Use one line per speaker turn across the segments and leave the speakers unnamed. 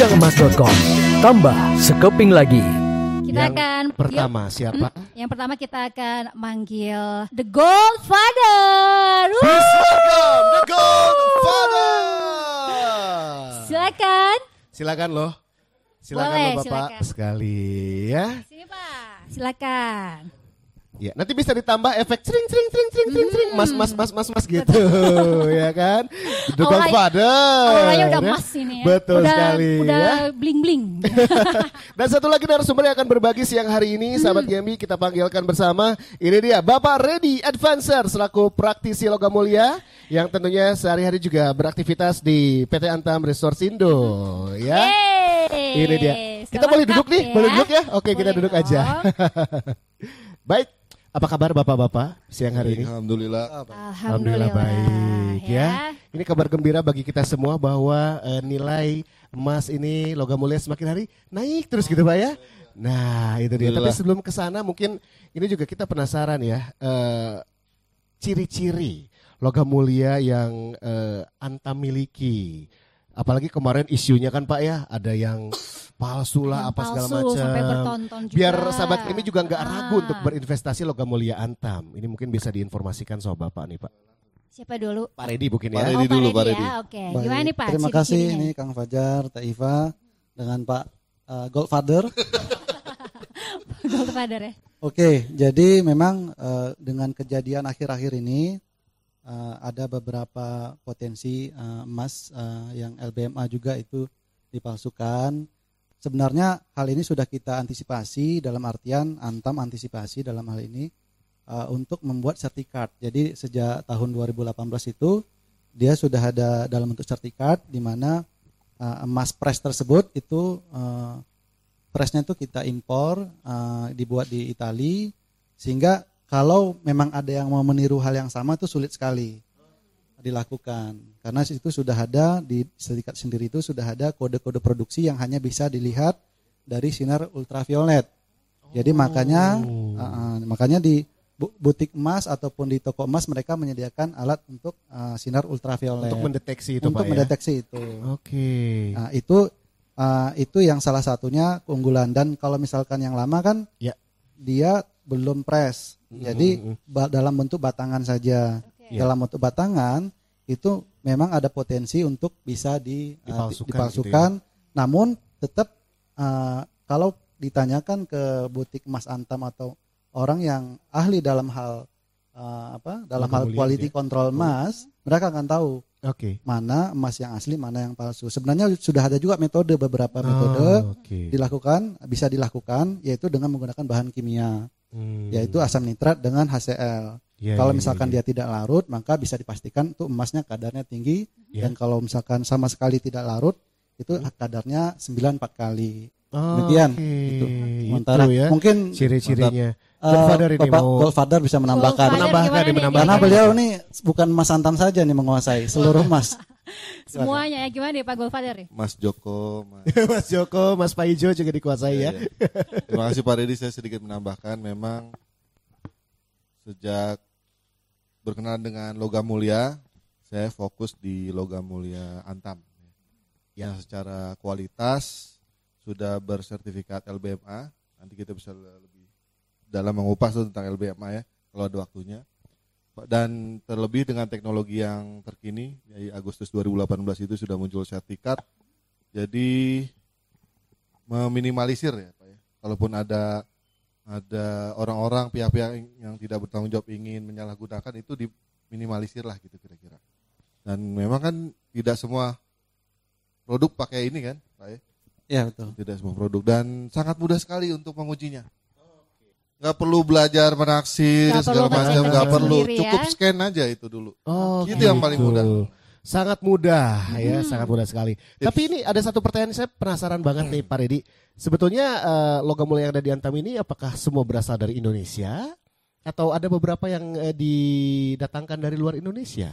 Gudangemas.com Tambah sekeping lagi
Kita
Yang
akan
pertama siapa?
Hmm, yang pertama kita akan manggil The Godfather.
Welcome the Godfather.
Silakan.
Silakan loh. Silakan
Boleh,
loh Bapak
silakan.
sekali ya.
Sini Pak. Silakan.
Ya, nanti bisa ditambah efek sering sering sering sering sering sering mas mas mas mas mas gitu ya kan. The
Aura-
Godfather.
Auranya udah
ya.
emas ini ya.
Betul
udah,
sekali
Udah
ya.
bling-bling.
Dan satu lagi narasumber yang akan berbagi siang hari ini, sahabat GMB kita panggilkan bersama. Ini dia Bapak Ready Advancer selaku praktisi logam mulia yang tentunya sehari-hari juga beraktivitas di PT Antam Resort Indo, ya.
Yeay.
Ini dia. Kita boleh duduk nih,
ya.
boleh duduk ya? Oke, kita
Boleh
duduk aja.
dong.
Baik, apa kabar Bapak-bapak siang hari ini?
Alhamdulillah.
Alhamdulillah
baik ya. Ini kabar gembira bagi kita semua bahwa eh, nilai emas ini logam mulia semakin hari naik terus gitu Pak ya. Nah, itu dia. Tapi
Alhamdulillah.
sebelum ke sana mungkin ini juga kita penasaran ya eh, ciri-ciri logam mulia yang eh, Antam miliki. Apalagi kemarin isunya kan Pak ya, ada yang palsu lah
Yang
apa segala macam. Biar sahabat ini juga nggak
Ah.
ragu untuk berinvestasi logam mulia Antam. Ini mungkin bisa diinformasikan sama Bapak nih Pak.
Siapa dulu?
Pak Redi mungkin
Pak
ya.
Redi
oh,
dulu,
Pak
Pak
Redi ya. Oke.
Baik,
Gimana nih Pak?
Terima kasih ini Kang Fajar, Teh Iva dengan Pak uh, Goldfather.
Godfather ya.
Oke, jadi memang uh, dengan kejadian akhir-akhir ini uh, ada beberapa potensi uh, emas uh, yang LBMA juga itu dipalsukan. Sebenarnya hal ini sudah kita antisipasi dalam artian Antam antisipasi dalam hal ini uh, untuk membuat sertifikat. Jadi sejak tahun 2018 itu dia sudah ada dalam bentuk sertifikat di mana uh, emas press tersebut itu uh, pressnya itu kita impor uh, dibuat di Itali sehingga kalau memang ada yang mau meniru hal yang sama itu sulit sekali dilakukan karena itu sudah ada di sertifikat sendiri itu sudah ada kode-kode produksi yang hanya bisa dilihat dari sinar ultraviolet. Jadi makanya uh, uh, makanya di bu- butik emas ataupun di toko emas mereka menyediakan alat untuk uh, sinar ultraviolet
Untuk mendeteksi itu
untuk
Pak ya.
mendeteksi itu.
Oke.
Nah, itu uh, itu yang salah satunya keunggulan dan kalau misalkan yang lama kan
Ya.
dia belum press. Jadi
Mhm.
ba- dalam bentuk batangan saja.
Ya.
Dalam bentuk batangan itu memang ada potensi untuk bisa di, uh,
Dipalsukan
di- dipalsukan. Namun tetap uh, kalau ditanyakan ke butik emas antam atau orang yang ahli dalam hal uh, apa dalam
Logam
hal quality
ya.
control emas, mereka akan tahu
Oke.
mana emas yang asli, mana yang palsu. Sebenarnya sudah ada juga metode beberapa
Oh,
metode
Oke.
dilakukan bisa dilakukan yaitu dengan menggunakan bahan kimia
Hmm.
yaitu asam nitrat dengan HCl.
Ya,
kalau
ya,
misalkan
ya,
dia tidak larut maka bisa dipastikan tuh emasnya kadarnya tinggi
Ya.
dan kalau misalkan sama sekali tidak larut itu kadarnya 94 kali.
Oh,
Demikian,
Oke.
gitu.
Itu
Sementara
ya.
mungkin
Ciri-cirinya.
eh,
Godfather ini
Bapak
mau
Goldfather bisa menambahkan.
Godfather
Menambahkan,
nih?
menambahkan.
Karena beliau nih bukan emas antam saja nih menguasai seluruh emas.
Semuanya ya gimana nih Pak Godfather ya?
Mas Joko, Mas.
Mas Joko, Mas Paijo juga dikuasai ya.
Iya, iya. Terima kasih Pak Redi, saya sedikit menambahkan memang sejak berkenalan dengan logam mulia, saya fokus di logam mulia Antam. Yang secara kualitas sudah bersertifikat LBMA. Nanti kita bisa lebih dalam mengupas tentang LBMA ya, kalau ada waktunya. Dan terlebih dengan teknologi yang terkini, dari Agustus 2018 itu sudah muncul sertifikat. Jadi meminimalisir ya Pak ya. Kalaupun ada ada orang-orang pihak-pihak yang tidak bertanggung jawab ingin menyalahgunakan itu diminimalisir lah gitu kira-kira. Dan memang kan tidak semua produk pakai ini kan, Pak ya.
Ya betul.
Tidak semua produk dan sangat mudah sekali untuk mengujinya. Nggak perlu belajar menaksir
Nggak
segala
perlu
macam, nggak perlu,
sendiri ya.
cukup scan aja itu dulu.
Oh,
Itu yang paling mudah.
Sangat mudah ya,
Hmm.
sangat mudah sekali. Tapi ini ada satu pertanyaan saya penasaran banget nih Pak Redi. Sebetulnya eh, logam mulia yang ada di Antam ini apakah semua berasal dari Indonesia atau ada beberapa yang eh, didatangkan dari luar Indonesia?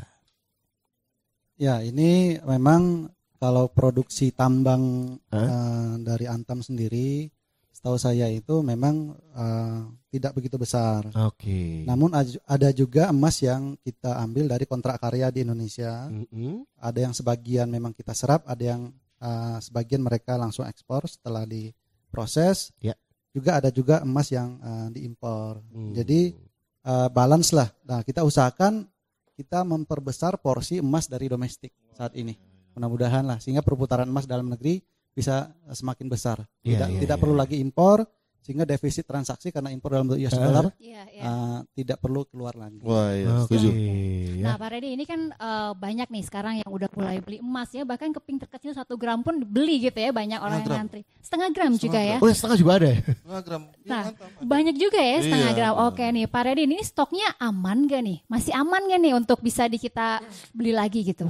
Ya, ini memang kalau produksi tambang
Hah?
eh, dari Antam sendiri, setahu saya itu memang eh, tidak begitu besar.
Oke.
Namun aj- ada juga emas yang kita ambil dari kontrak karya di Indonesia.
Mm-mm.
Ada yang sebagian memang kita serap, ada yang uh, sebagian mereka langsung ekspor setelah diproses.
Ya.
Juga ada juga emas yang uh, diimpor.
Hmm.
Jadi uh, balance lah. Nah, kita usahakan kita memperbesar porsi emas dari domestik saat ini. Mudah-mudahan lah sehingga perputaran emas dalam negeri bisa uh, semakin besar.
Iya,
Tidak
iya,
tidak
iya.
perlu lagi impor sehingga defisit transaksi karena impor dalam US dollar
Iya, iya.
uh, tidak perlu keluar lagi.
Wah, iya, setuju.
ya.
Nah, Pak Redi ini kan eh, banyak nih sekarang yang udah mulai beli emas ya, bahkan keping terkecil satu gram pun dibeli gitu ya, banyak orang yang
gram.
ngantri. Setengah gram juga ya.
Oh, setengah juga ada ya?
Setengah gram. Ya,
Nah,
mantap.
banyak juga ya setengah
Iya.
gram. Oke nih, Pak Redi ini stoknya aman gak nih? Masih aman gak nih untuk bisa di kita beli lagi gitu?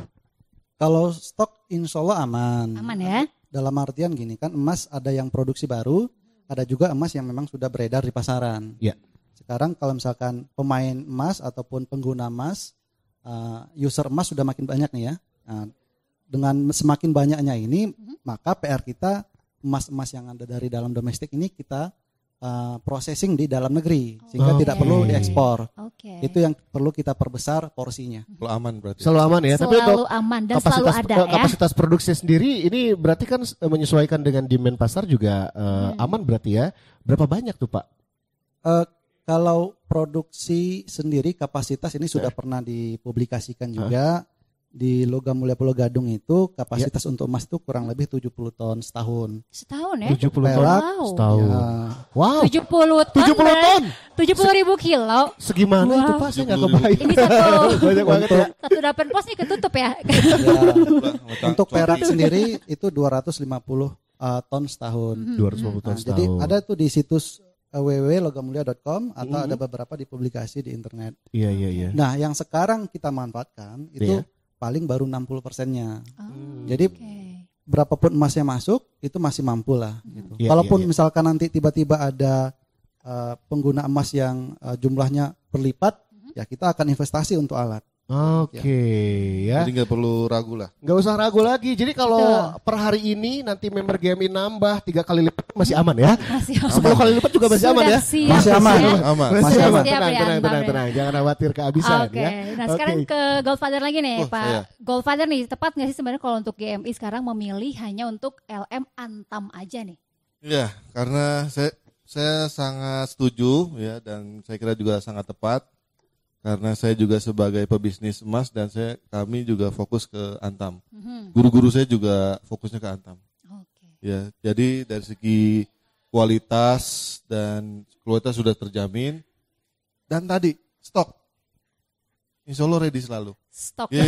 Kalau stok insya Allah aman.
Aman ya?
Dalam artian gini kan emas ada yang produksi baru, ada juga emas yang memang sudah beredar di pasaran.
Ya.
Sekarang kalau misalkan pemain emas ataupun pengguna emas, uh, user emas sudah makin banyak nih ya. Nah, dengan semakin banyaknya ini, maka PR kita emas-emas yang ada dari dalam domestik ini kita uh, processing di dalam negeri sehingga
Oke.
tidak perlu diekspor.
Oke.
Itu yang perlu kita perbesar porsinya.
Kalau aman berarti.
Selalu aman ya, tapi
selalu
untuk
aman dan selalu
kapasitas
ada
eh,
ya.
kapasitas produksi sendiri ini berarti kan eh, menyesuaikan dengan demand pasar juga eh,
Hmm.
aman berarti ya. Berapa banyak tuh, Pak?
Eh, kalau produksi sendiri kapasitas ini sudah pernah dipublikasikan juga di Logam Mulia Pulau Gadung itu kapasitas untuk emas itu kurang lebih 70 ton setahun.
Setahun ya?
70 ton
Perak,
setahun.
Ya,
Wow.
70 ton.
70 ton.
70 ribu kilo.
Segimana
Wow.
itu, Pak? Saya nggak
70.000.
kebayang.
Ini satu
Banyak banget ya.
satu dapur pos nih ketutup ya.
ya, untuk perak sendiri itu 250 eh, ton setahun.
250 ton
Nah, jadi
setahun.
ada tuh di situs eh, www.logamulia.com atau
Mhm.
ada beberapa dipublikasi di internet.
Iya, iya, iya.
Nah, yang sekarang kita manfaatkan itu
Iya.
Paling baru 60 persennya.
Oh,
Jadi
Oke.
berapapun emasnya masuk itu masih mampu lah gitu.
Iya,
Kalaupun
iya, iya.
misalkan nanti tiba-tiba ada uh, pengguna emas yang uh, jumlahnya berlipat, ya kita akan investasi untuk alat.
Oke, ya.
Jadi nggak perlu ragu lah.
Nggak usah ragu lagi. Jadi kalau
Betul.
per hari ini nanti member GMI nambah tiga kali lipat masih aman ya.
Masih
Sepuluh kali lipat juga masih aman ya.
Siap,
Masih aman.
ya.
Aman.
Masih
Masih
aman. Tenang,
ya,
tenang, tenang,
ya.
tenang. Jangan khawatir kehabisan
Oke,
ya.
nah sekarang
Oke.
ke Goldfather lagi nih
Oh,
Pak.
iya.
Goldfather nih, tepat nggak sih sebenarnya kalau untuk GMI sekarang memilih hanya untuk LM Antam aja nih?
Iya, karena saya saya sangat setuju ya dan saya kira juga sangat tepat karena saya juga sebagai pebisnis emas dan saya kami juga fokus ke Antam.
Mhm.
Guru-guru saya juga fokusnya ke Antam.
Oke.
Ya, jadi dari segi kualitas dan kualitas sudah terjamin dan tadi stok. Insya Allah ready selalu.
Stok
Gitu.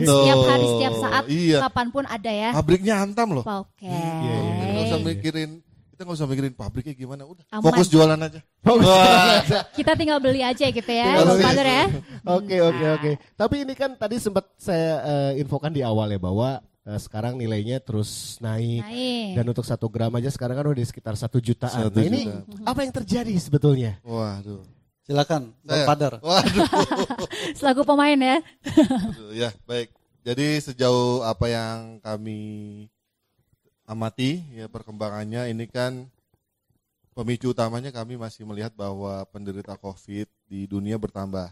setiap hari setiap saat
Iya.
kapan pun ada ya.
Pabriknya Antam loh.
Oke.
Iya, iya,
Kita nggak usah mikirin kita nggak usah mikirin pabriknya gimana udah
Aman.
fokus jualan aja.
Kita tinggal beli aja gitu ya,
beli.
Goldfather ya.
Oke oke oke. Tapi ini kan tadi sempat saya eh, infokan di awal ya bahwa eh, sekarang nilainya terus naik.
Naik.
Dan untuk satu gram aja sekarang kan udah di sekitar satu jutaan.
Satu
nah ini
juta.
apa yang terjadi sebetulnya?
Waduh.
Silakan. Father.
Waduh.
Selaku pemain ya.
Aduh, ya baik. Jadi sejauh apa yang kami amati ya perkembangannya ini kan pemicu utamanya kami masih melihat bahwa penderita COVID di dunia bertambah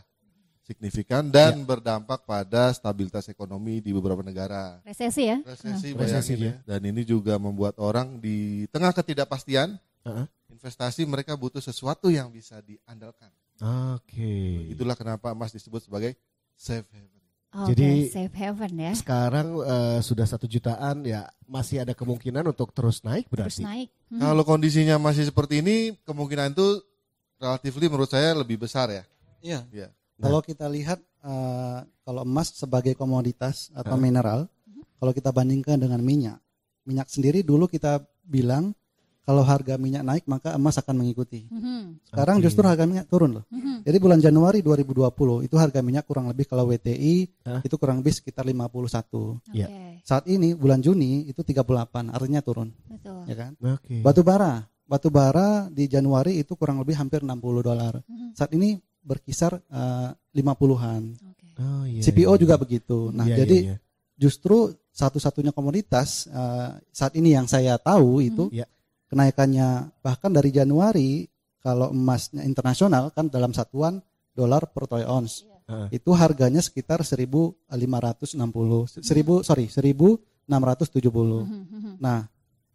signifikan dan berdampak pada stabilitas ekonomi di beberapa negara.
Resesi ya.
Resesi,
Resesi,
bayangin ya. Dan ini juga membuat orang di tengah ketidakpastian
Heeh.
investasi mereka butuh sesuatu yang bisa diandalkan.
Oke.
Itulah kenapa emas disebut sebagai safe haven.
Oke,
Jadi-
safe haven ya.
Sekarang eh, sudah satu jutaan ya masih ada kemungkinan untuk terus naik
Terus
berarti.
naik. Hmm.
Kalau kondisinya masih seperti ini, kemungkinan itu relatifly menurut saya lebih besar ya.
Iya.
Iya.
Kalau kita lihat eh, kalau emas sebagai komoditas atau
Hah?
mineral, kalau kita bandingkan dengan minyak, minyak sendiri dulu kita bilang kalau harga minyak naik maka emas akan mengikuti.
Mhm.
Sekarang
Oke.
justru harga minyak turun loh.
Mhm.
Jadi bulan Januari 2020 itu harga minyak kurang lebih kalau WTI
Hah?
itu kurang lebih sekitar 51.
Iya.
Oke,
Saat ini bulan Juni itu 38, artinya turun,
betul.
ya kan?
Oke.
Batu bara, batu bara di Januari itu kurang lebih hampir 60 dolar.
Mhm.
Saat ini berkisar eh, 50-an.
Oke.
Oh, iya,
CPO
iya.
juga begitu. Nah,
Iya,
jadi
iya, iya.
justru satu-satunya komoditas eh, saat ini yang saya tahu itu
Iya.
Kenaikannya bahkan dari Januari kalau emasnya internasional kan dalam satuan dolar per troy ounce
Heeh.
itu harganya sekitar 1560 1000 sorry 670. Nah,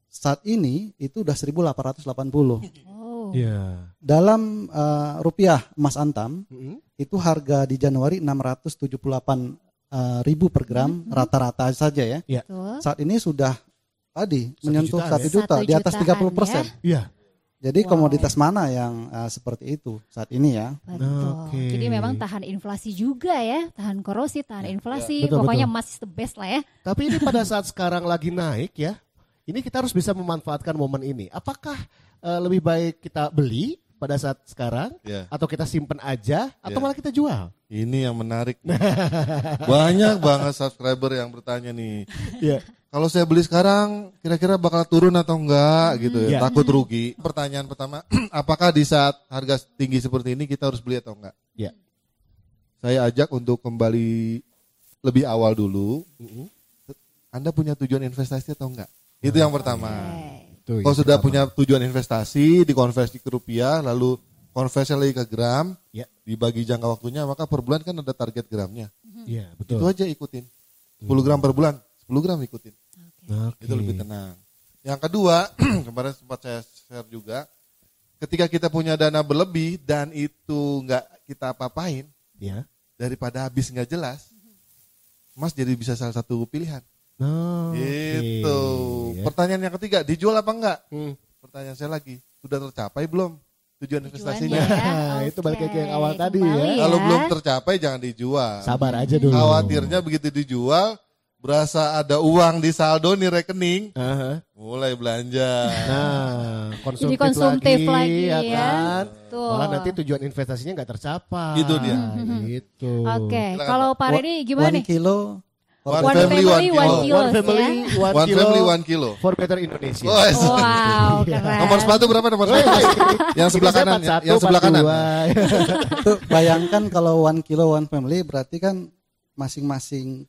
saat ini itu udah 1880.
Oh.
Iya.
Dalam eh, rupiah emas antam
Mm-mm.
itu harga di Januari 678 eh, ribu per gram rata-rata saja ya.
Betul.
Saat ini sudah tadi
Satu
menyentuh
jutaan
satu
ya?
juta di atas
jutaan
30 persen.
Iya.
Jadi
Wow.
komoditas mana yang eh, seperti itu saat ini ya?
Betul.
Oke.
Jadi memang tahan inflasi juga ya, tahan korosi, tahan inflasi.
Betul,
Pokoknya
betul.
emas is the best lah ya.
Tapi ini pada saat sekarang lagi naik ya. Ini kita harus bisa memanfaatkan momen ini. Apakah eh, lebih baik kita beli pada saat sekarang
Ya.
atau kita simpen aja atau
Ya.
malah kita jual?
Ini yang menarik. nih. Banyak banget subscriber yang bertanya nih.
Iya.
Kalau saya beli sekarang, kira-kira bakal turun atau enggak gitu
Iya.
ya? Takut rugi. Pertanyaan pertama, apakah di saat harga tinggi seperti ini kita harus beli atau enggak?
Iya.
Saya ajak untuk kembali lebih awal dulu. Anda punya tujuan investasi atau enggak? Itu yang pertama.
Tuh,
Kalau sudah
pertama.
punya tujuan investasi, dikonversi ke rupiah, lalu konversi lagi ke gram,
Ya.
dibagi jangka waktunya, maka per bulan kan ada target gramnya.
Iya,
Itu
betul.
aja ikutin. 10 gram per bulan, 10 gram ikutin.
Oke.
Itu lebih tenang. Yang kedua, kemarin sempat saya share juga, ketika kita punya dana berlebih dan itu nggak kita apa-apain,
Ya.
daripada habis nggak jelas, Mas jadi bisa salah satu pilihan.
No,
Gitu.
Ya.
Pertanyaan yang ketiga, dijual apa enggak?
Hmm.
Pertanyaan saya lagi, sudah tercapai belum tujuan investasinya?
Ya.
Itu balik
Oke,
yang awal tadi ya.
kembali
Kalau belum tercapai jangan dijual.
Sabar aja dulu.
Khawatirnya begitu dijual, berasa ada uang di saldo nih rekening,
Aha.
mulai belanja.
Nah, konsumtif,
Jadi konsumtif lagi,
ya
ya.
kan?
Betul.
Malah nanti tujuan investasinya nggak tercapai.
Gitu dia.
Gitu.
Oke,
Silakan,
kalau
Pak.
Redi gimana
One
nih?
kilo
One,
One
family, one
family,
kilo.
one kilo.
one family,
ya?
one,
One
kilo
family, one kilo.
for better Indonesia.
Oh, yes.
Wow, keren.
Nomor sepatu berapa nomor sepatu? yang sebelah kanan,
41,
yang sebelah kanan.
42.
itu bayangkan kalau one kilo one family berarti kan masing-masing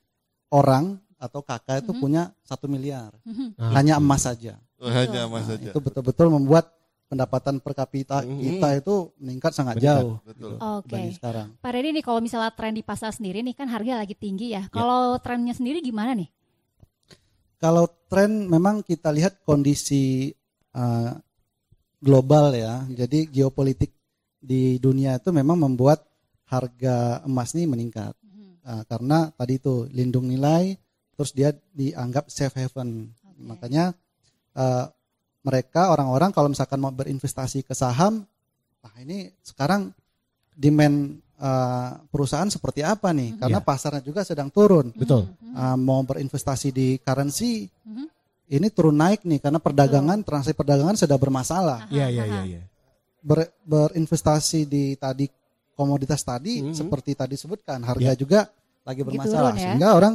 orang atau kakak itu punya satu miliar
Ah.
hanya emas saja
Oh, hanya emas
Nah,
saja.
itu betul-betul membuat pendapatan per kapita
Mhm.
kita itu meningkat sangat
Meningkat,
jauh
betul.
gitu,
Oke.
dibanding sekarang
Pak Redi nih kalau misalnya tren di pasar sendiri nih kan harga lagi tinggi ya. Kalau trennya sendiri gimana nih?
kalau tren memang kita lihat kondisi uh, global ya jadi geopolitik di dunia itu memang membuat harga emas ini meningkat Uh, karena tadi itu lindung nilai terus dia dianggap safe haven. Makanya uh, mereka orang-orang kalau misalkan mau berinvestasi ke saham nah ini sekarang demand uh, perusahaan seperti apa nih? Karena
Ya.
pasarnya juga sedang turun.
Betul.
uh, mau berinvestasi di currency ini turun naik nih karena perdagangan transaksi perdagangan sudah bermasalah.
Iya, iya, iya, iya.
Ber- berinvestasi di tadi komoditas tadi
Mhm.
seperti tadi sebutkan harga juga lagi bermasalah
turun ya.
sehingga orang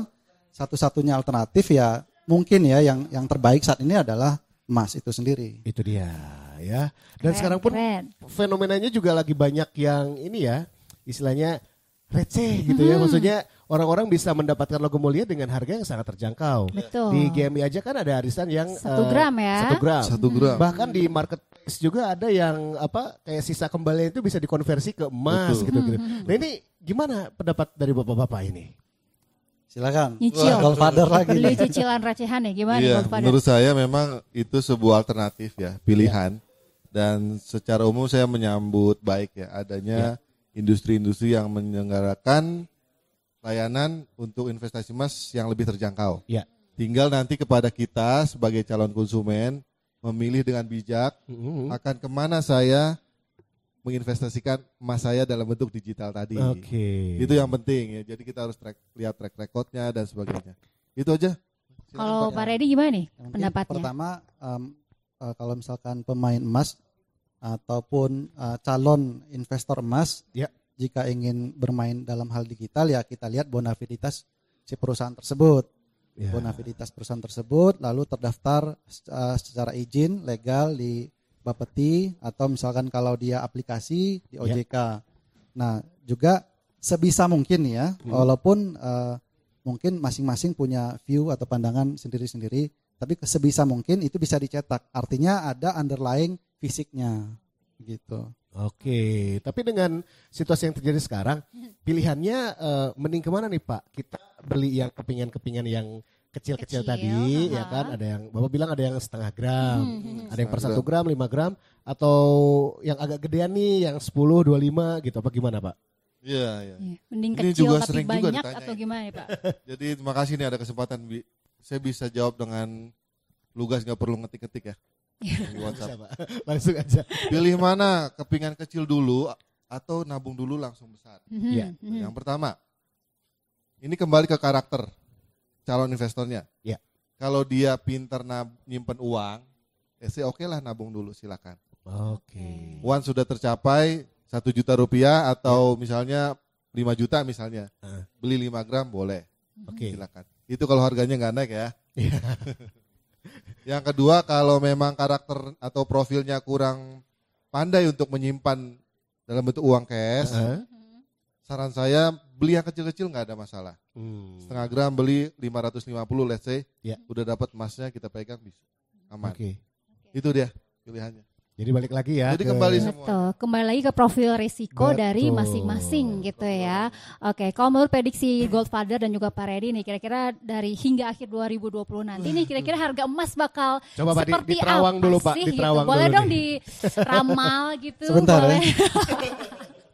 satu-satunya alternatif ya mungkin ya yang yang terbaik saat ini adalah emas itu sendiri
Itu dia ya. Dan
Keren,
sekarang pun
keren.
fenomenanya juga lagi banyak yang ini ya, istilahnya receh gitu ya. Maksudnya orang-orang bisa mendapatkan logo mulia dengan harga yang sangat terjangkau.
Betul.
Di GMI aja kan ada arisan yang
Satu
eh,
gram ya.
Satu gram.
Satu gram.
Bahkan di marketplace juga ada yang apa kayak sisa kembali itu bisa dikonversi ke emas
Betul.
gitu gitu. Nah ini gimana pendapat dari bapak-bapak ini?
silakan
Nyicil.
Godfather lagi
Beli cicilan recehan ya gimana
Iya,
Godfather?
menurut saya memang itu sebuah alternatif ya, pilihan. Dan secara umum saya menyambut baik ya adanya industri-industri yang menyelenggarakan layanan untuk investasi emas yang lebih terjangkau.
Ya.
Tinggal nanti kepada kita sebagai calon konsumen memilih dengan bijak
Mhm.
akan ke mana saya menginvestasikan emas saya dalam bentuk digital tadi.
Oke.
Itu yang penting ya. Jadi kita harus track, lihat track recordnya dan sebagainya. Itu aja.
Kalau
Pak.
Redi gimana nih
mungkin
pendapatnya?
Pertama, em, eh, kalau misalkan pemain emas ataupun eh, calon investor emas,
Ya.
jika ingin bermain dalam hal digital ya kita lihat bonaviditas si perusahaan tersebut.
Ya.
Bonaviditas perusahaan tersebut lalu terdaftar eh, secara izin legal di Bapeti atau misalkan kalau dia aplikasi di
Ya.
OJK. Nah, juga sebisa mungkin ya,
Hmm.
walaupun eh, mungkin masing-masing punya view atau pandangan sendiri-sendiri, tapi sebisa mungkin itu bisa dicetak. Artinya ada underlying fisiknya gitu.
Oke, tapi dengan situasi yang terjadi sekarang, pilihannya eh, mending ke mana nih Pak? Kita beli yang kepingan-kepingan yang kecil-kecil
Kecil,
tadi ya
aha.
kan ada yang Bapak bilang ada yang setengah gram,
Hmm,
ada yang per satu gram, 5 gram atau yang agak gedean nih yang 10, 25 gitu apa gimana Pak?
Iya, iya.
Iya, Mending
Ini
kecil
juga
tapi
sering juga
banyak
ditanya
atau gimana ya Pak?
Jadi terima kasih nih ada kesempatan Bi. Saya bisa jawab dengan lugas nggak perlu ngetik-ngetik ya. Di WhatsApp.
Langsung aja.
Pilih mana kepingan kecil dulu atau nabung dulu langsung besar.
Mhm,
Iya.
mhm.
Yang pertama, ini kembali ke karakter calon investornya.
Iya.
Kalau dia pinter nab, nyimpen uang, ya sih oke lah nabung dulu silakan.
Oke.
Uang sudah tercapai satu juta rupiah atau misalnya 5 juta misalnya,
Ah.
beli 5 gram boleh,
Oke.
silakan. Itu kalau harganya nggak naik ya. Yang kedua kalau memang karakter atau profilnya kurang pandai untuk menyimpan dalam bentuk uang cash,
Heeh.
saran saya beli yang kecil-kecil nggak ada masalah.
Hmm.
Setengah gram beli 550 let's say,
Ya.
udah dapat emasnya kita pegang bisa aman.
Oke.
Itu dia pilihannya.
Jadi balik lagi ya.
Jadi
ke-
kembali semua.
Betul, kembali lagi ke profil risiko
Betul.
dari masing-masing gitu ya. Oke, kalau menurut prediksi Goldfather dan juga Pak Reddy nih, kira-kira dari hingga akhir 2020 nanti nih, kira-kira harga emas bakal
Coba, Pak, di-
seperti
diterawang
apa
dulu, Pak,
sih
diterawang
gitu. Boleh
dulu
dong
nih.
diramal gitu.
Sebentar,
boleh.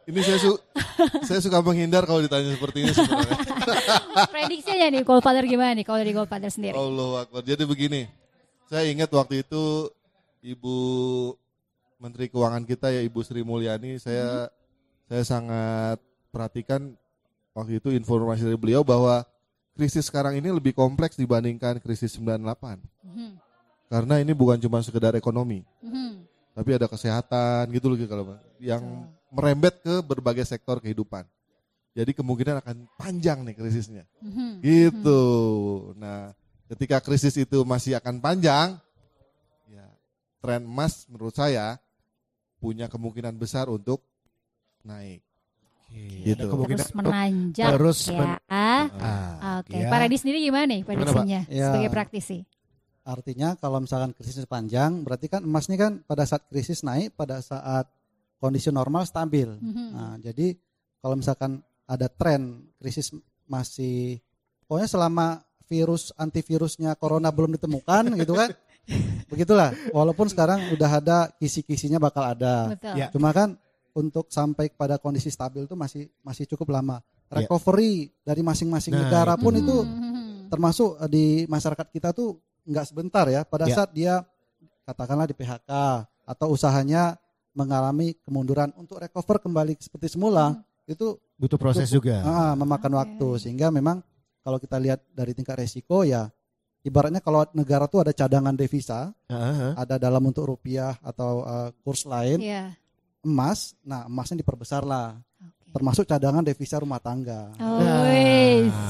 Ini saya su saya suka menghindar kalau ditanya seperti ini sebenarnya.
Prediksinya nih Goldfather gimana nih kalau dari Goldfather sendiri?
Allah Akbar. Jadi begini, saya ingat waktu itu Ibu Menteri Keuangan kita ya Ibu Sri Mulyani, saya saya sangat perhatikan waktu itu informasi dari beliau bahwa krisis sekarang ini lebih kompleks dibandingkan krisis 98.
Mhm,
Karena ini bukan cuma sekedar ekonomi,
mhm.
tapi ada kesehatan gitu loh kalau yang merembet ke berbagai sektor kehidupan. Jadi kemungkinan akan panjang nih krisisnya.
Mhm.
Gitu. Nah, ketika krisis itu masih akan panjang, ya tren emas menurut saya punya kemungkinan besar untuk naik.
Oke.
Gitu.
Kemungkinan
Terus menanjak
terus
ya.
men- Ah,
Oke,
ya.
Pak sendiri gimana nih prediksinya
Ya.
sebagai praktisi?
Artinya kalau misalkan krisis panjang, berarti kan emas ini kan pada saat krisis naik, pada saat kondisi normal stabil.
Mhm.
Nah, jadi kalau misalkan ada tren krisis masih, pokoknya selama virus antivirusnya corona belum ditemukan gitu kan, begitulah. Walaupun sekarang udah ada kisi-kisinya bakal ada.
Betul.
Ya.
Cuma kan untuk sampai pada kondisi stabil itu masih masih cukup lama.
Ya.
Recovery dari masing-masing
Nah,
negara pun
itu.
itu
Mhm.
termasuk eh, di masyarakat kita tuh nggak sebentar ya pada
Ya.
saat dia katakanlah di PHK atau usahanya mengalami kemunduran untuk recover kembali seperti semula itu
butuh proses
cukup,
juga.
ah, memakan
Oke.
waktu sehingga memang kalau kita lihat dari tingkat resiko ya ibaratnya kalau negara tuh ada cadangan devisa
Heeh.
ada dalam bentuk rupiah atau eh, kurs lain
Iya.
emas nah emasnya diperbesar lah. Termasuk cadangan devisa rumah tangga
Oh,
Nah,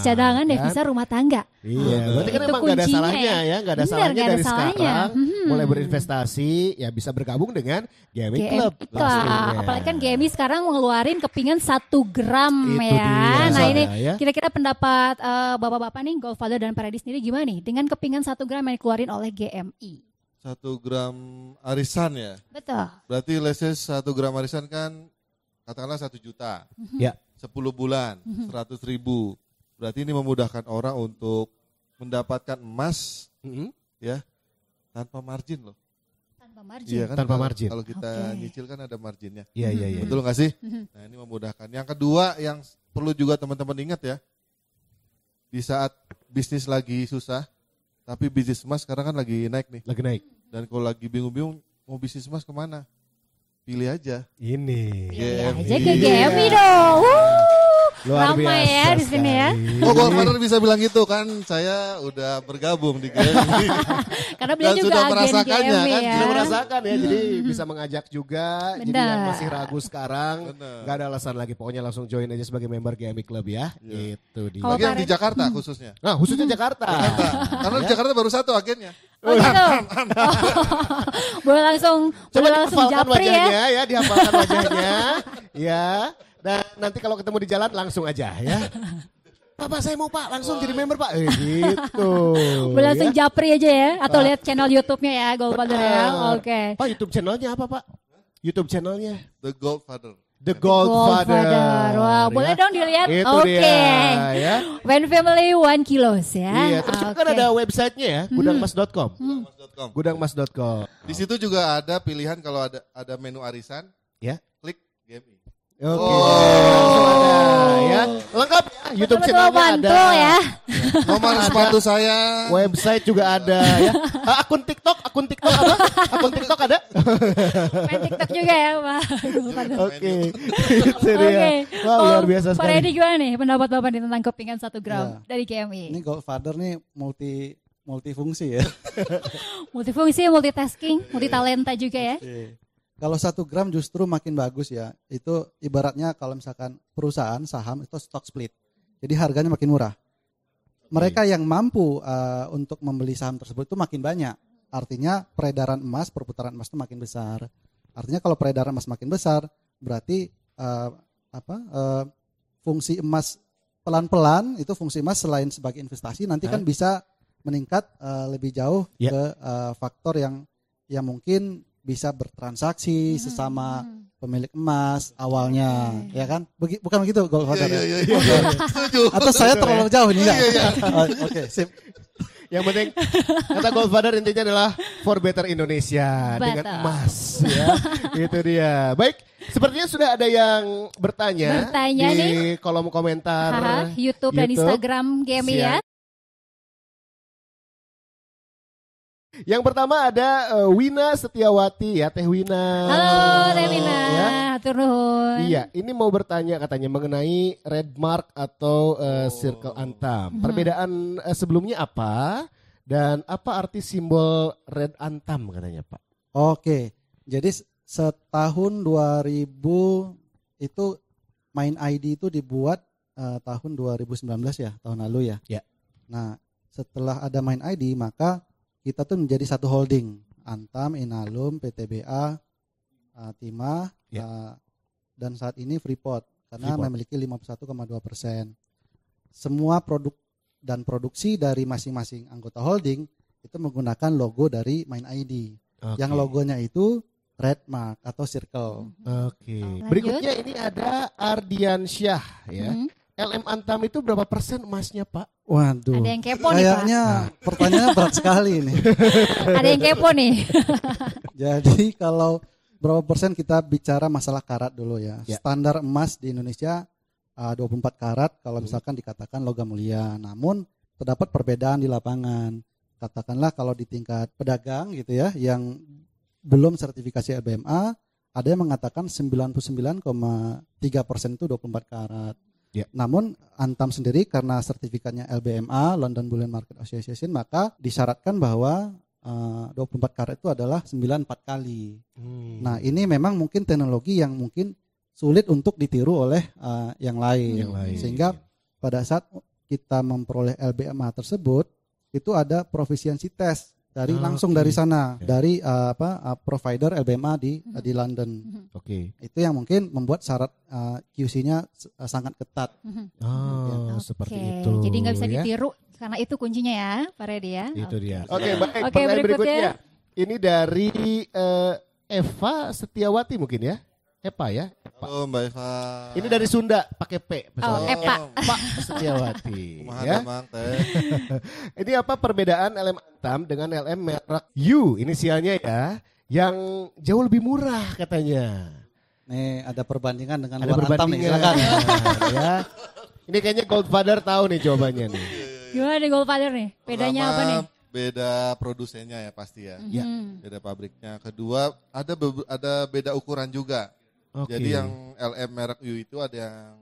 cadangan
kan?
devisa rumah tangga.
Iya, berarti kan
Itu
emang gak ada
kuncinya
salahnya
ya.
ya, gak ada
Benar,
salahnya
nggak ada
dari
salahnya.
sekarang
Hmm.
mulai berinvestasi ya bisa bergabung dengan
GMI
Club.
Club.
pastinya.
Apalagi kan GMI sekarang ngeluarin kepingan satu gram
Itu
ya.
dia,
nah ini
ya.
kira-kira pendapat eh, bapak-bapak nih, Goldfather dan Paradis sendiri gimana nih dengan kepingan satu gram yang dikeluarin oleh GMI?
Satu gram arisan ya.
Betul.
Berarti leses satu gram arisan kan katakanlah satu juta.
Ya.
10 bulan, 100 ribu. Berarti ini memudahkan orang untuk mendapatkan emas
Mm-mm.
ya tanpa margin loh.
Tanpa margin.
Iya kan
Tanpa
kalau-
margin.
Kalau kita
Oke.
nyicil kan ada marginnya.
Iya, iya, iya.
Betul nggak sih?
Mhm.
Nah ini memudahkan. Yang kedua yang perlu juga teman-teman ingat ya, di saat bisnis lagi susah, tapi bisnis emas sekarang kan lagi naik nih.
Lagi naik.
Dan kalau lagi bingung-bingung mau bisnis emas ke mana? Pilih aja.
Ini.
Iya
GMI.
aja ke GMI dong. Wuh,
Luar
ramai
biasa
ya di sini ya.
Oh Goldfather bisa bilang gitu kan? Saya udah bergabung di GMI.
Karena beliau juga
sudah merasakannya,
GMI
kan?
ya.
Sudah merasakan ya, jadi bisa mengajak juga. Jadi
Benar.
yang masih ragu sekarang,
Benar.
nggak ada alasan lagi. Pokoknya langsung join aja sebagai member GMI Club ya.
Iya.
Itu dia.
Bagi yang di Jakarta khususnya.
Nah, khususnya Jakarta.
Karena di Jakarta baru satu agennya.
Oh gitu. Boleh langsung
Coba
boleh langsung japri ya.
wajahnya ya, dihafalkan wajahnya. ya. Dan nanti kalau ketemu di jalan langsung aja ya. Pak, Pak, saya mau Pak, langsung jadi member Pak. Eh, gitu.
Boleh langsung
ya.
japri aja ya atau lihat channel YouTube-nya ya Goldfather ya. Oke.
Pak, YouTube channelnya apa Pak? YouTube channelnya
The Goldfather.
The Goldfather.
Wah,
ya.
boleh dong dilihat. Oke.
dia ya.
One family one kilos ya.
Iya, terus juga kan ada websitenya ya, gudangmas.com.
Mas.com.
Gudangmas.com.
Di situ juga ada pilihan kalau ada ada menu arisan,
Ya.
klik GMI.
Oke. Langsung ada ya. Lengkap ya. YouTube channelnya
mantul
ada.
ya.
Nomor sepatu saya
Website juga ada ya. Ah, akun TikTok, akun TikTok apa? Akun TikTok ada?
Main TikTok juga ya, Pak.
Oke.
Oke.
Wah,
Oh,
luar biasa
Pak
sekali.
Redi gimana nih pendapat Bapak nih tentang kepingan 1 gram
Ya.
dari GMI?
Ini Goldfather nih multi multifungsi ya.
Multifungsi, multitasking, multitalenta juga ya.
Kalau satu gram justru makin bagus ya. Itu ibaratnya kalau misalkan perusahaan saham itu stock split. Jadi harganya makin murah. Mereka yang mampu uh, untuk membeli saham tersebut itu makin banyak. Artinya peredaran emas, perputaran emas itu makin besar. Artinya kalau peredaran emas makin besar, berarti uh, apa? uh, fungsi emas pelan-pelan itu fungsi emas selain sebagai investasi nanti kan bisa meningkat uh, lebih jauh
Ya.
ke uh, faktor yang yang mungkin bisa bertransaksi sesama pemilik emas awalnya ya kan Begi- bukan begitu Goldfather
Iya,
ya?
iya, iya, iya. Setuju.
atau saya terlalu jauh nih enggak Oh, oke sip
Yang penting kata Goldfather intinya adalah for better Indonesia dengan
Betul.
emas ya. Itu dia. Baik, sepertinya sudah ada yang bertanya,
Bertanya
di
nih.
kolom komentar
Haha, YouTube, dan
YouTube.
Instagram GMI ya.
Yang pertama ada eh, Wina Setiawati ya, Teh Wina.
Halo Teh Wina,
Ya.
hatur nuhun.
Iya, ini mau bertanya katanya mengenai red mark atau eh, circle antam. Perbedaan eh, sebelumnya apa dan apa arti simbol red antam katanya Pak?
oke jadi setahun 2000 itu main ID itu dibuat eh, tahun 2019 ya tahun lalu ya
Ya.
nah setelah ada main ID maka kita tuh menjadi satu holding Antam, Inalum, PTBA, uh, Timah,
Ya.
uh, dan saat ini Freeport karena
Freeport.
memiliki 51,2 persen. Semua produk dan produksi dari masing-masing anggota holding itu menggunakan logo dari Main ID. Yang logonya itu red mark atau circle.
Oke.
Lanjut.
Berikutnya ini ada Ardian Syah ya.
Hmm.
LM Antam itu berapa persen emasnya Pak?
Waduh.
Ada yang kepo nih, Pak.
Kayaknya pertanyaannya berat sekali ini.
Ada yang kepo nih.
Jadi kalau berapa persen kita bicara masalah karat dulu ya.
Ya.
Standar emas di Indonesia uh, 24 karat kalau misalkan dikatakan logam mulia. Namun terdapat perbedaan di lapangan. Katakanlah kalau di tingkat pedagang gitu ya yang belum sertifikasi LBMA ada yang mengatakan 99,3 persen itu 24 karat.
Ya.
Namun Antam sendiri karena sertifikatnya LBMA London Bullion Market Association maka disyaratkan bahwa uh, 24 karat itu adalah 94 kali.
Hmm.
Nah, ini memang mungkin teknologi yang mungkin sulit untuk ditiru oleh uh, yang lain.
Yang lain.
Sehingga pada saat kita memperoleh LBMA tersebut itu ada proficiency test dari
Ah,
langsung dari sana
Oke.
dari uh, apa uh, provider LBMA di di London.
Oke.
Itu yang mungkin membuat syarat uh, QC-nya s- uh, sangat ketat.
Oh,
Oke,
seperti itu.
Jadi nggak bisa
ya.
ditiru karena itu kuncinya ya, Pak Redi ya.
Itu dia.
Oke.
Oke, baik.
Oke,
pertanyaan
berikutnya.
berikutnya. Ini dari eh, Eva Setiawati mungkin ya? Epa ya? Epa.
Halo Mbak Eva.
Ini dari Sunda pakai P.
Oh. Epa.
Epa Setiawati. Ya. Ini apa perbedaan LM Antam dengan LM merek U inisialnya ya? Yang jauh lebih murah katanya.
Nih ada perbandingan dengan
Ada
luar Antam nih, silakan.
ya. Ini kayaknya Goldfather tahu nih jawabannya nih.
Gimana nih Goldfather nih? Bedanya
Pertama,
apa nih?
Beda produsennya ya pasti ya.
Ya.
Hmm.
Beda pabriknya. Kedua ada be- ada beda ukuran juga.
Oke.
Jadi yang LM merek U itu ada yang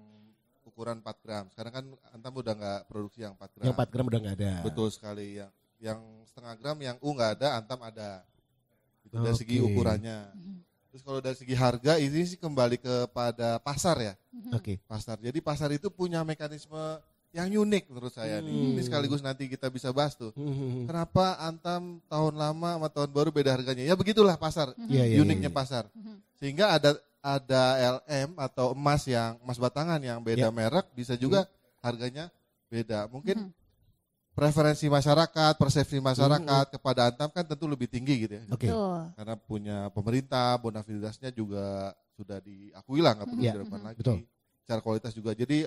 ukuran 4 gram. Sekarang kan Antam udah nggak produksi yang 4 gram.
yang 4 gram udah nggak ada.
Betul sekali. Yang yang setengah gram yang U nggak ada, Antam ada. Itu dari segi ukurannya. Terus kalau dari segi harga ini sih kembali kepada pasar ya.
Oke.
Pasar. Jadi pasar itu punya mekanisme yang unik menurut saya nih.
Hmm.
Ini sekaligus nanti kita bisa bahas tuh.
Hmm.
Kenapa Antam tahun lama sama tahun baru beda harganya? Ya begitulah pasar.
Iya, iya,
Uniknya
iya.
pasar. Sehingga ada ada LM atau emas yang emas batangan yang beda
Ya.
merek bisa juga harganya beda. Mungkin preferensi masyarakat, persepsi masyarakat kepada Antam kan tentu lebih tinggi gitu ya.
Oke.
Tuh.
Karena punya pemerintah, bonafitasnya juga sudah diakui lah nggak perlu
Iya.
diragukan lagi.
Betul.
Secara kualitas juga. Jadi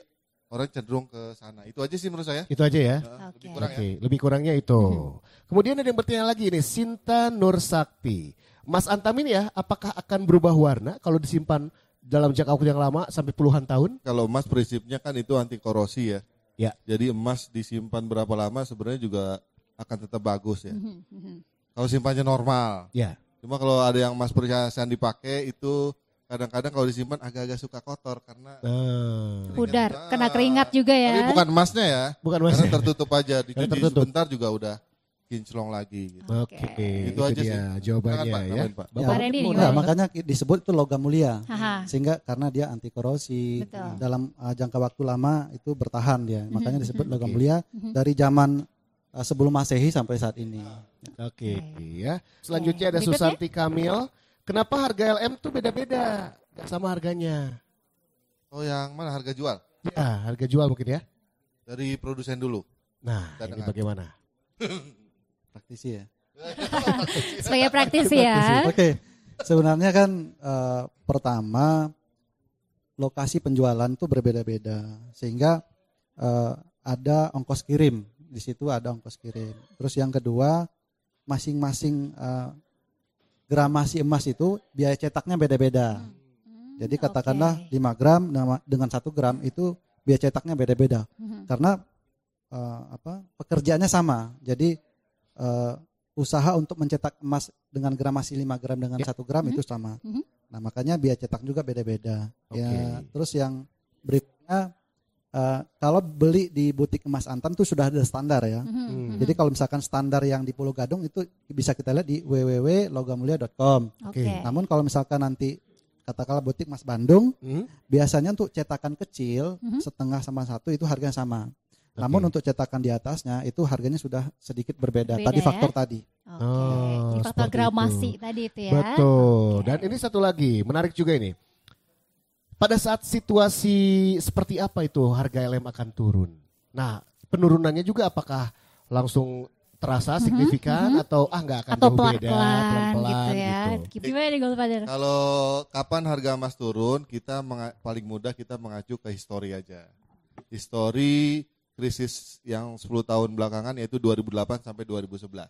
orang cenderung ke sana. Itu aja sih menurut saya.
Itu aja ya.
Nah,
Oke.
Lebih kurang
Oke,
ya.
lebih kurangnya itu. Kemudian ada yang bertanya lagi ini, Sinta Nur Sakti. Mas Antam ini ya, apakah akan berubah warna kalau disimpan dalam jangka waktu yang lama sampai puluhan tahun?
Kalau emas prinsipnya kan itu anti korosi ya.
Ya.
Jadi emas disimpan berapa lama sebenarnya juga akan tetap bagus ya. Kalau simpannya normal.
Ya.
Cuma kalau ada yang emas perhiasan dipakai itu kadang-kadang kalau disimpan agak-agak suka kotor karena
Nah,
Pudar,
Ah,
kena keringat juga ya.
Tapi bukan emasnya ya.
bukan mas.
Karena tertutup aja dicuci
tertutup.
sebentar juga udah kinclong lagi gitu.
Oke,
Oke.
itu,
Itu aja
dia
sih.
jawabannya
Silakan, Pak,
ya.
Pak.
Pak Randy
Ya,
gimana?
makanya disebut itu logam mulia.
Haha.
Sehingga karena dia anti korosi
Betul.
dalam uh, jangka waktu lama itu bertahan dia. Makanya disebut logam
Oke.
mulia dari zaman uh, sebelum Masehi sampai saat ini.
Oke, ya. Selanjutnya ada
Berikutnya?
Susanti Kamil. Kenapa harga LM tuh beda-beda? Gak sama harganya.
Oh yang mana harga jual?
Ya, harga jual mungkin ya.
Dari produsen dulu.
Nah,
Kita
ini
dengar.
bagaimana?
Praktisi ya.
Sebagai praktisi ya.
Oke, sebenarnya kan eh, pertama lokasi penjualan itu berbeda-beda sehingga eh, ada ongkos kirim di situ ada ongkos kirim. Terus yang kedua masing-masing eh, gramasi emas itu biaya cetaknya beda-beda. Jadi katakanlah
oke.
5 gram dengan satu gram itu biaya cetaknya beda-beda
Mhm.
karena eh, apa pekerjaannya sama. Jadi eh, usaha untuk mencetak emas dengan gramasi 5 gram dengan
Ya.
satu gram itu sama.
Mhm.
Nah makanya biaya cetak juga beda-beda. Ya,
Oke.
terus yang berikutnya eh, kalau beli di butik emas Antam itu sudah ada standar ya.
Mhm.
Hmm.
Jadi kalau misalkan standar yang di Pulau Gadung itu bisa kita lihat di www.logamulia.com.
Oke.
Namun kalau misalkan nanti katakanlah butik Mas Bandung
Hmm?
biasanya untuk cetakan kecil
Mhm.
setengah sama satu itu harganya sama. Namun untuk cetakan di atasnya itu harganya sudah sedikit berbeda.
Beda
tadi
ya?
faktor tadi.
Oke.
Oh,
faktor gramasi
itu.
tadi itu ya.
Betul.
Oke.
Dan ini satu lagi, menarik juga ini. Pada saat situasi seperti apa itu harga LM akan turun? Nah, penurunannya juga apakah langsung terasa signifikan atau ah nggak akan
Mhm, Atau
jauh beda,
pelan-pelan gitu ya.
gitu.
Gimana nih?
Kalau kapan harga emas turun, kita paling mudah kita mengacu ke histori aja. Histori krisis yang 10 tahun belakangan yaitu 2008 sampai 2011.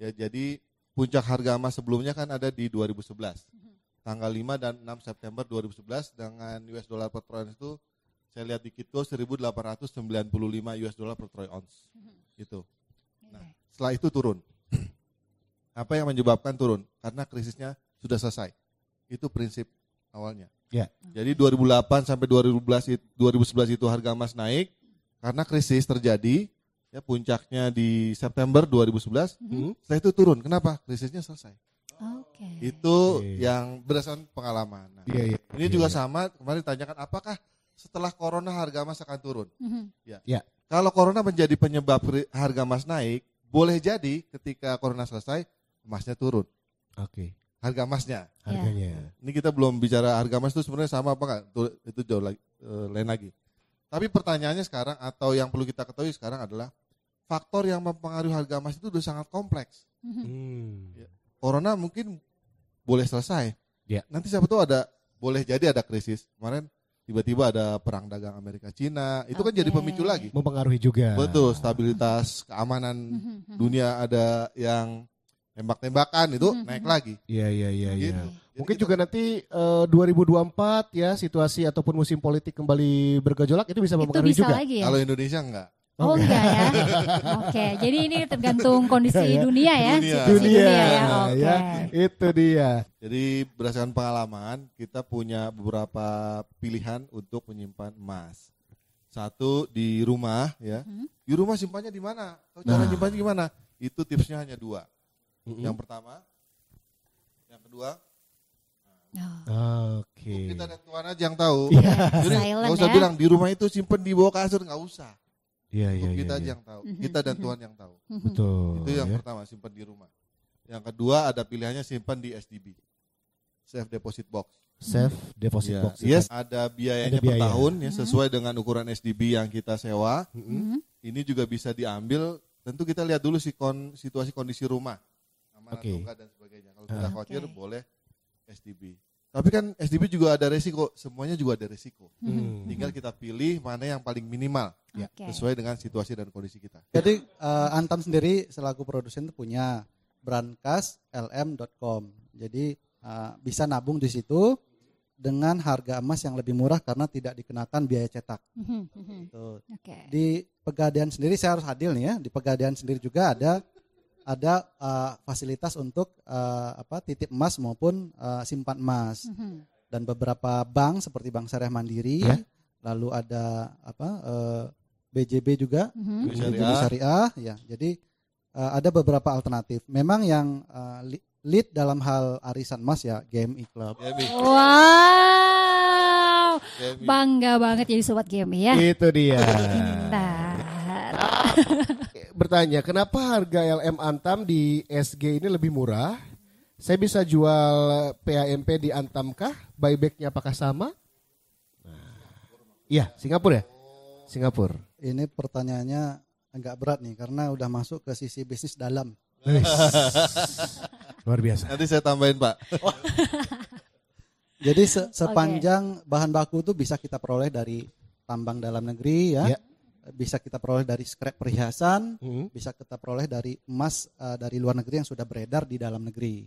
Ya, jadi puncak harga emas sebelumnya kan ada di 2011. Tanggal 5 dan 6 September 2011 dengan US dollar per troy ounce itu saya lihat di Kitco 1895 US dollar per troy ounce. Itu. Nah, setelah itu turun. Apa yang menyebabkan turun? Karena krisisnya sudah selesai. Itu prinsip awalnya.
Ya.
Jadi 2008 sampai 2011 it- 2011 itu harga emas naik karena krisis terjadi ya puncaknya di September 2011.
Hmm?
Setelah itu turun. Kenapa? Krisisnya selesai.
Oke.
Itu
Oke.
yang berdasarkan pengalaman. Nah,
Iya, iya.
ini
Iya,
juga
iya.
sama kemarin ditanyakan apakah setelah corona harga emas akan turun?
Mhm.
Kalau corona menjadi penyebab harga emas naik, boleh jadi ketika corona selesai emasnya turun.
Oke.
Harga emasnya.
Harganya.
Ini kita belum bicara harga emas itu sebenarnya sama apa enggak? Itu jauh lagi, eh, lain lagi. Tapi pertanyaannya sekarang atau yang perlu kita ketahui sekarang adalah faktor yang mempengaruhi harga emas itu sudah sangat kompleks.
Mhm.
Hmm.
Corona mungkin boleh selesai.
Ya.
Nanti siapa tahu ada boleh jadi ada krisis. Kemarin tiba-tiba ada perang dagang Amerika Cina, itu kan jadi pemicu lagi.
Mempengaruhi juga.
Betul, stabilitas keamanan
Mhm.
dunia ada yang tembak-tembakan itu
Mhm.
naik lagi.
Iya, iya, iya, iya.
Gitu. Jadi
Mungkin
kita-
juga nanti eh, 2024 ya situasi ataupun musim politik kembali bergejolak itu bisa
Itu
mempengaruhi
bisa
juga.
lagi ya?
kalau Indonesia enggak.
Oh enggak ya? Oke, jadi ini tergantung kondisi dunia ya,
Dunia.
situasi dunia, ya.
Dunia,
Oke.
ya. Itu dia.
Jadi berdasarkan pengalaman kita punya beberapa pilihan untuk menyimpan emas. Satu di rumah ya.
Mhm.
Di rumah simpannya di mana? Cara
Nah.
nyimpannya gimana? Itu tipsnya hanya dua.
Mm-mm.
Yang pertama, yang kedua,
Oh,
Oke.
kita dan Tuhan aja yang tahu.
Iya.
Jadi nggak usah
ya.
bilang di rumah itu simpen di bawah kasur nggak usah.
Iya, iya, iya.
kita
iya.
aja yang tahu.
Mhm.
Kita dan Tuhan yang tahu.
Mhm.
Betul.
Itu yang
ya.
pertama simpan di rumah. Yang kedua ada pilihannya simpan di SDB, safe deposit box.
Safe deposit
Ya,
box.
yes, ada biayanya
Ada biaya.
per tahun ya sesuai dengan ukuran SDB yang kita sewa.
Mm-mm.
Mhm.
Ini juga bisa diambil. Tentu kita lihat dulu si kon- situasi kondisi rumah, atau enggak dan sebagainya. Kalau kita khawatir
Oke.
boleh SDB. Tapi kan SDB juga ada resiko, semuanya juga ada resiko.
Hmm.
Tinggal kita pilih mana yang paling minimal
Ya. Oke.
sesuai dengan situasi dan kondisi kita.
Jadi eh, Antam sendiri selaku produsen itu punya brandcaslm.com. Jadi eh, bisa nabung di situ dengan harga emas yang lebih murah karena tidak dikenakan biaya cetak.
Mhm.
Tuh.
Oke.
Di Pegadaian sendiri saya harus adil nih ya. Di Pegadaian sendiri juga ada ada eh, fasilitas untuk eh, apa titip emas maupun eh, simpan emas
Mhm.
dan beberapa bank seperti Bank Syariah Mandiri,
Ya.
lalu ada apa eh, BJB juga
Mhm.
Bank
BJB
Syariah.
Syariah ya. Jadi eh, ada beberapa alternatif. Memang yang li- lead dalam hal arisan emas ya GMI Club.
Wow.
GMI.
Bangga banget jadi sobat GMI ya.
Itu dia.
Pintar.
Bertanya, kenapa harga LM Antam di SG ini lebih murah? Saya bisa jual PAMP di Antam kah? Buybacknya apakah sama? Nah, Iya, Singapura ya? Singapura.
Ini pertanyaannya agak berat nih karena udah masuk ke sisi bisnis dalam.
Luar biasa.
Nanti saya tambahin Pak.
Jadi se- sepanjang bahan baku itu bisa kita peroleh dari tambang dalam negeri ya.
Ya.
Bisa kita peroleh dari scrap perhiasan,
Hmm.
bisa kita peroleh dari emas eh, dari luar negeri yang sudah beredar di dalam negeri.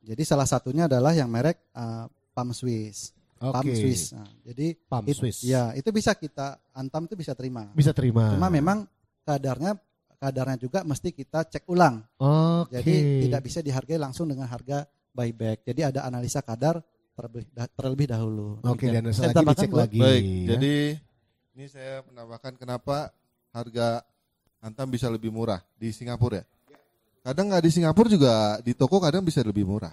Jadi salah satunya adalah yang merek eh, Palm Swiss. Palm
Oke.
Swiss. Nah, jadi
Palm
it-
Swiss.
Ya, itu bisa kita antam itu bisa terima.
Bisa terima.
Cuma memang kadarnya kadarnya juga mesti kita cek ulang.
Oke.
Jadi tidak bisa dihargai langsung dengan harga buyback. Jadi ada analisa kadar terlebih, dah- terlebih dahulu.
Oke, dan
Demikian. Saya
lagi
tambahkan,
dicek lagi.
Baik,
ya.
jadi ini saya menambahkan kenapa harga Antam bisa lebih murah di Singapura ya. Kadang nggak di Singapura juga di toko kadang bisa lebih murah.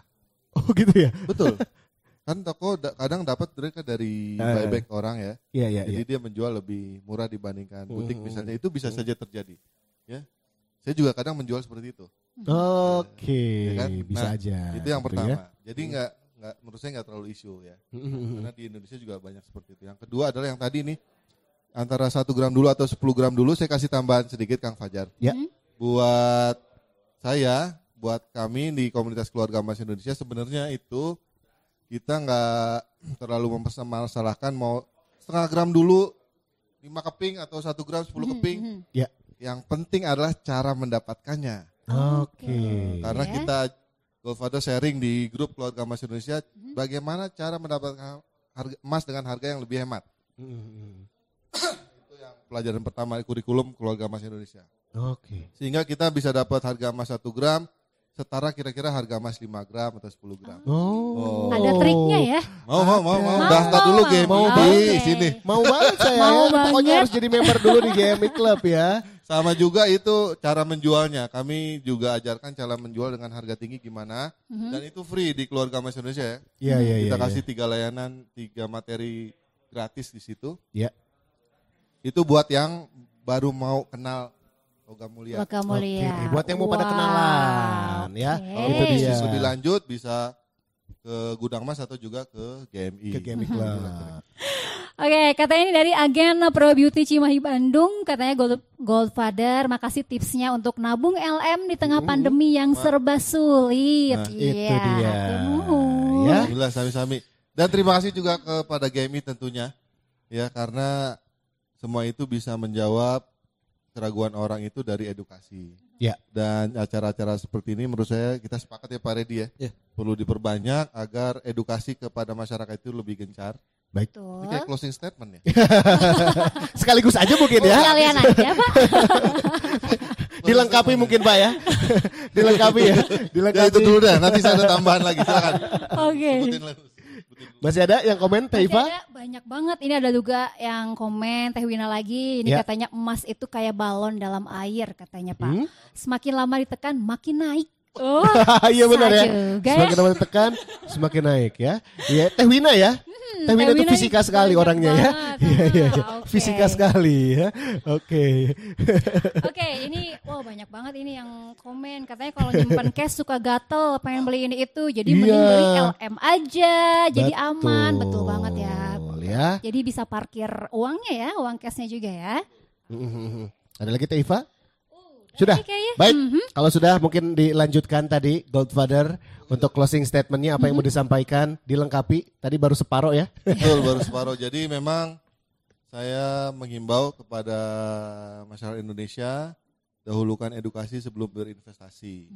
Oh gitu ya?
Betul. kan toko da- kadang dapat mereka dari
Eh.
buyback orang ya.
Iya, iya,
Jadi
iya.
dia menjual lebih murah dibandingkan butik
Hmm.
misalnya itu bisa saja terjadi. Ya. Saya juga kadang menjual seperti itu.
Oke,
Ya kan?
bisa
Nah,
aja.
itu yang
gitu
pertama.
ya.
Jadi nggak nggak menurut saya nggak terlalu isu ya.
Hmm.
Karena di Indonesia juga banyak seperti itu. Yang kedua adalah yang tadi nih antara satu gram dulu atau 10 gram dulu saya kasih tambahan sedikit Kang Fajar.
Ya.
Hmm.
Buat saya, buat kami di komunitas keluarga emas Indonesia sebenarnya itu kita nggak terlalu mempermasalahkan mau setengah gram dulu 5 keping atau satu gram 10 keping.
Mhm.
Ya.
Yang penting adalah cara mendapatkannya.
Oke.
Karena
Ya.
kita Goldfather sharing di grup keluarga emas Indonesia bagaimana cara mendapatkan harga emas dengan harga yang lebih hemat.
Hmm.
Itu yang pelajaran pertama kurikulum keluarga emas Indonesia.
Oke.
Sehingga kita bisa dapat harga emas 1 gram setara kira-kira harga emas 5 gram atau 10 gram.
Oh.
Ada triknya ya.
Mau mau mau mau
Mau,
daftar
mau,
dulu
mau.
game
Mau
di
banget.
sini.
Mau banget saya.
Mau
ya. Pokoknya
banget.
harus jadi member dulu di GMI Club ya.
Sama juga itu cara menjualnya. Kami juga ajarkan cara menjual dengan harga tinggi gimana dan itu free di keluarga emas Indonesia ya.
Iya, iya,
kita
iya.
kasih tiga layanan, tiga materi gratis di situ.
Iya.
Itu buat yang baru mau kenal logam mulia.
Logam mulia.
Oke, buat yang mau pada
Wow.
kenalan, ya.
Kalau
Itu dia.
bisnis lebih lanjut bisa ke gudang emas atau juga ke GMI.
Ke GMI Club.
Oke, katanya ini dari agen Pro Beauty Cimahi Bandung, katanya Gold Goldfather, makasih tipsnya untuk nabung LM di tengah pandemi yang serba sulit.
Nah,
itu
Iya,
dia.
nuhun.
Ya.
Alhamdulillah sami-sami. Dan terima kasih juga kepada GMI tentunya. Ya, karena semua itu bisa menjawab keraguan orang itu dari edukasi.
Ya.
Dan acara-acara seperti ini menurut saya kita sepakat ya Pak Redi ya.
Ya.
Perlu diperbanyak agar edukasi kepada masyarakat itu lebih gencar.
Betul.
Ini kayak closing statement ya.
Sekaligus aja mungkin ya.
Kalian aja, Pak.
Dilengkapi mungkin Pak ya. Dilengkapi ya.
Ya
Dilengkapi.
itu dulu dah, nanti saya ada tambahan lagi silakan.
Oke.
Lagi.
Masih ada yang komen Teh Iva?
ada banyak banget. Ini ada juga yang komen Teh Wina lagi. Ini
Ya.
katanya emas itu kayak balon dalam air katanya Pak.
Hmm?
Semakin lama ditekan makin naik. Oh,
Iya benar ya.
juga.
Semakin lama ditekan, semakin naik ya. Iya, Teh Wina ya. Teh Wina itu fisika sekali orangnya ya. Iya iya iya.
Ah.
Fisika sekali ya. Oke.
Oke, ini wow banyak banget ini yang komen. Katanya kalau nyimpan cash suka gatel, pengen beli ini itu. Jadi mending
Iya.
beli LM aja, jadi aman. Betul banget ya.
Betul ya.
Jadi bisa parkir uangnya ya, uang cashnya juga ya.
Ada lagi Teh Iva? Sudah. Baik.
Mhm.
Kalau sudah mungkin dilanjutkan tadi Goldfather untuk closing statementnya apa yang mau disampaikan dilengkapi. Tadi baru separuh ya.
Betul baru separuh. Jadi memang saya menghimbau kepada masyarakat Indonesia dahulukan edukasi sebelum berinvestasi.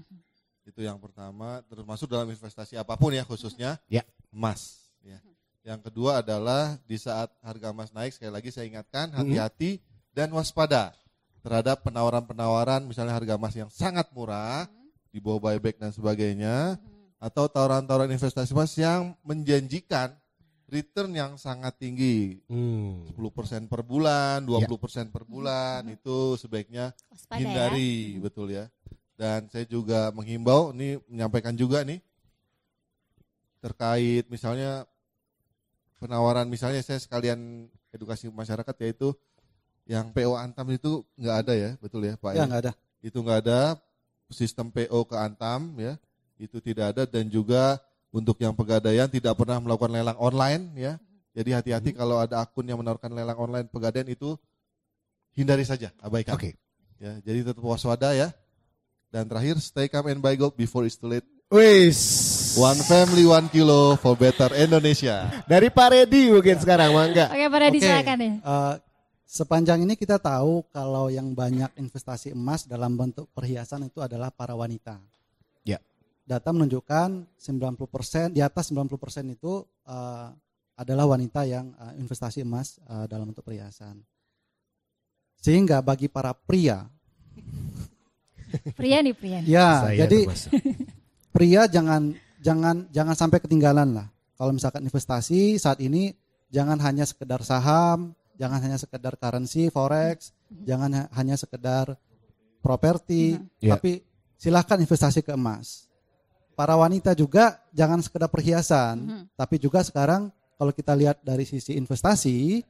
Itu yang pertama, termasuk dalam investasi apa pun ya khususnya
Ya.
emas. Ya. Yang kedua adalah di saat harga emas naik sekali lagi saya ingatkan hati-hati dan waspada terhadap penawaran-penawaran misalnya harga emas yang sangat murah di bawah buyback dan sebagainya atau tawaran-tawaran investasi emas yang menjanjikan return yang sangat tinggi
Hmm.
10% per bulan, 20% per bulan itu sebaiknya
Waspada ya.
hindari betul ya. Dan saya juga menghimbau ini menyampaikan juga nih terkait misalnya penawaran misalnya saya sekalian edukasi masyarakat yaitu yang PO Antam itu nggak ada ya, betul ya Pak?
Ya nggak ada.
Itu nggak ada sistem PO ke Antam ya, itu tidak ada dan juga untuk yang pegadaian tidak pernah melakukan lelang online ya. Jadi hati-hati kalau ada akun yang menawarkan lelang online pegadaian itu hindari saja, abaikan.
Oke.
Ya, jadi tetap waspada ya. Dan terakhir stay calm and buy gold before it's too late.
Wis.
One family, one kilo for better Indonesia.
Dari Pak Redi mungkin sekarang mangga.
Oke, Pak Redi
Oke,
silakan ya.
eh, sepanjang ini kita tahu kalau yang banyak investasi emas dalam bentuk perhiasan itu adalah para wanita.
Ya.
Data menunjukkan 90% di atas 90% itu eh, adalah wanita yang eh, investasi emas eh, dalam bentuk perhiasan. Sehingga bagi para pria,
Pria nih, pria. nih.
ya
Saya
jadi
termasuk.
pria jangan jangan jangan sampai ketinggalan lah. Kalau misalkan investasi saat ini jangan hanya sekedar saham, jangan hanya sekedar currency, forex, jangan ha- hanya sekedar properti,
Ya.
tapi silahkan investasi ke emas. Para wanita juga jangan sekedar perhiasan, tapi juga sekarang kalau kita lihat dari sisi investasi,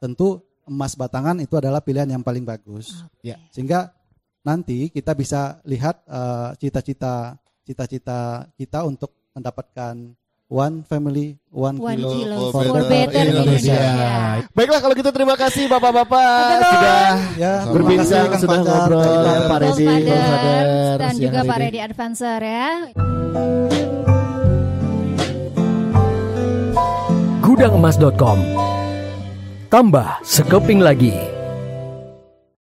tentu emas batangan itu adalah pilihan yang paling bagus.
Ya.
Sehingga nanti kita bisa lihat eh, cita-cita cita-cita kita untuk mendapatkan one family one,
One
kilo,
kilo
for
for
better
better
Indonesia.
Indonesia.
Baiklah kalau gitu terima kasih Bapak-bapak sudah
Ya,
berbincang
kasih,
sudah ngobrol
kasih.
Pak Redi
dan juga Pak. Redi Advancer ya.
Gudangemas.com Tambah sekeping lagi.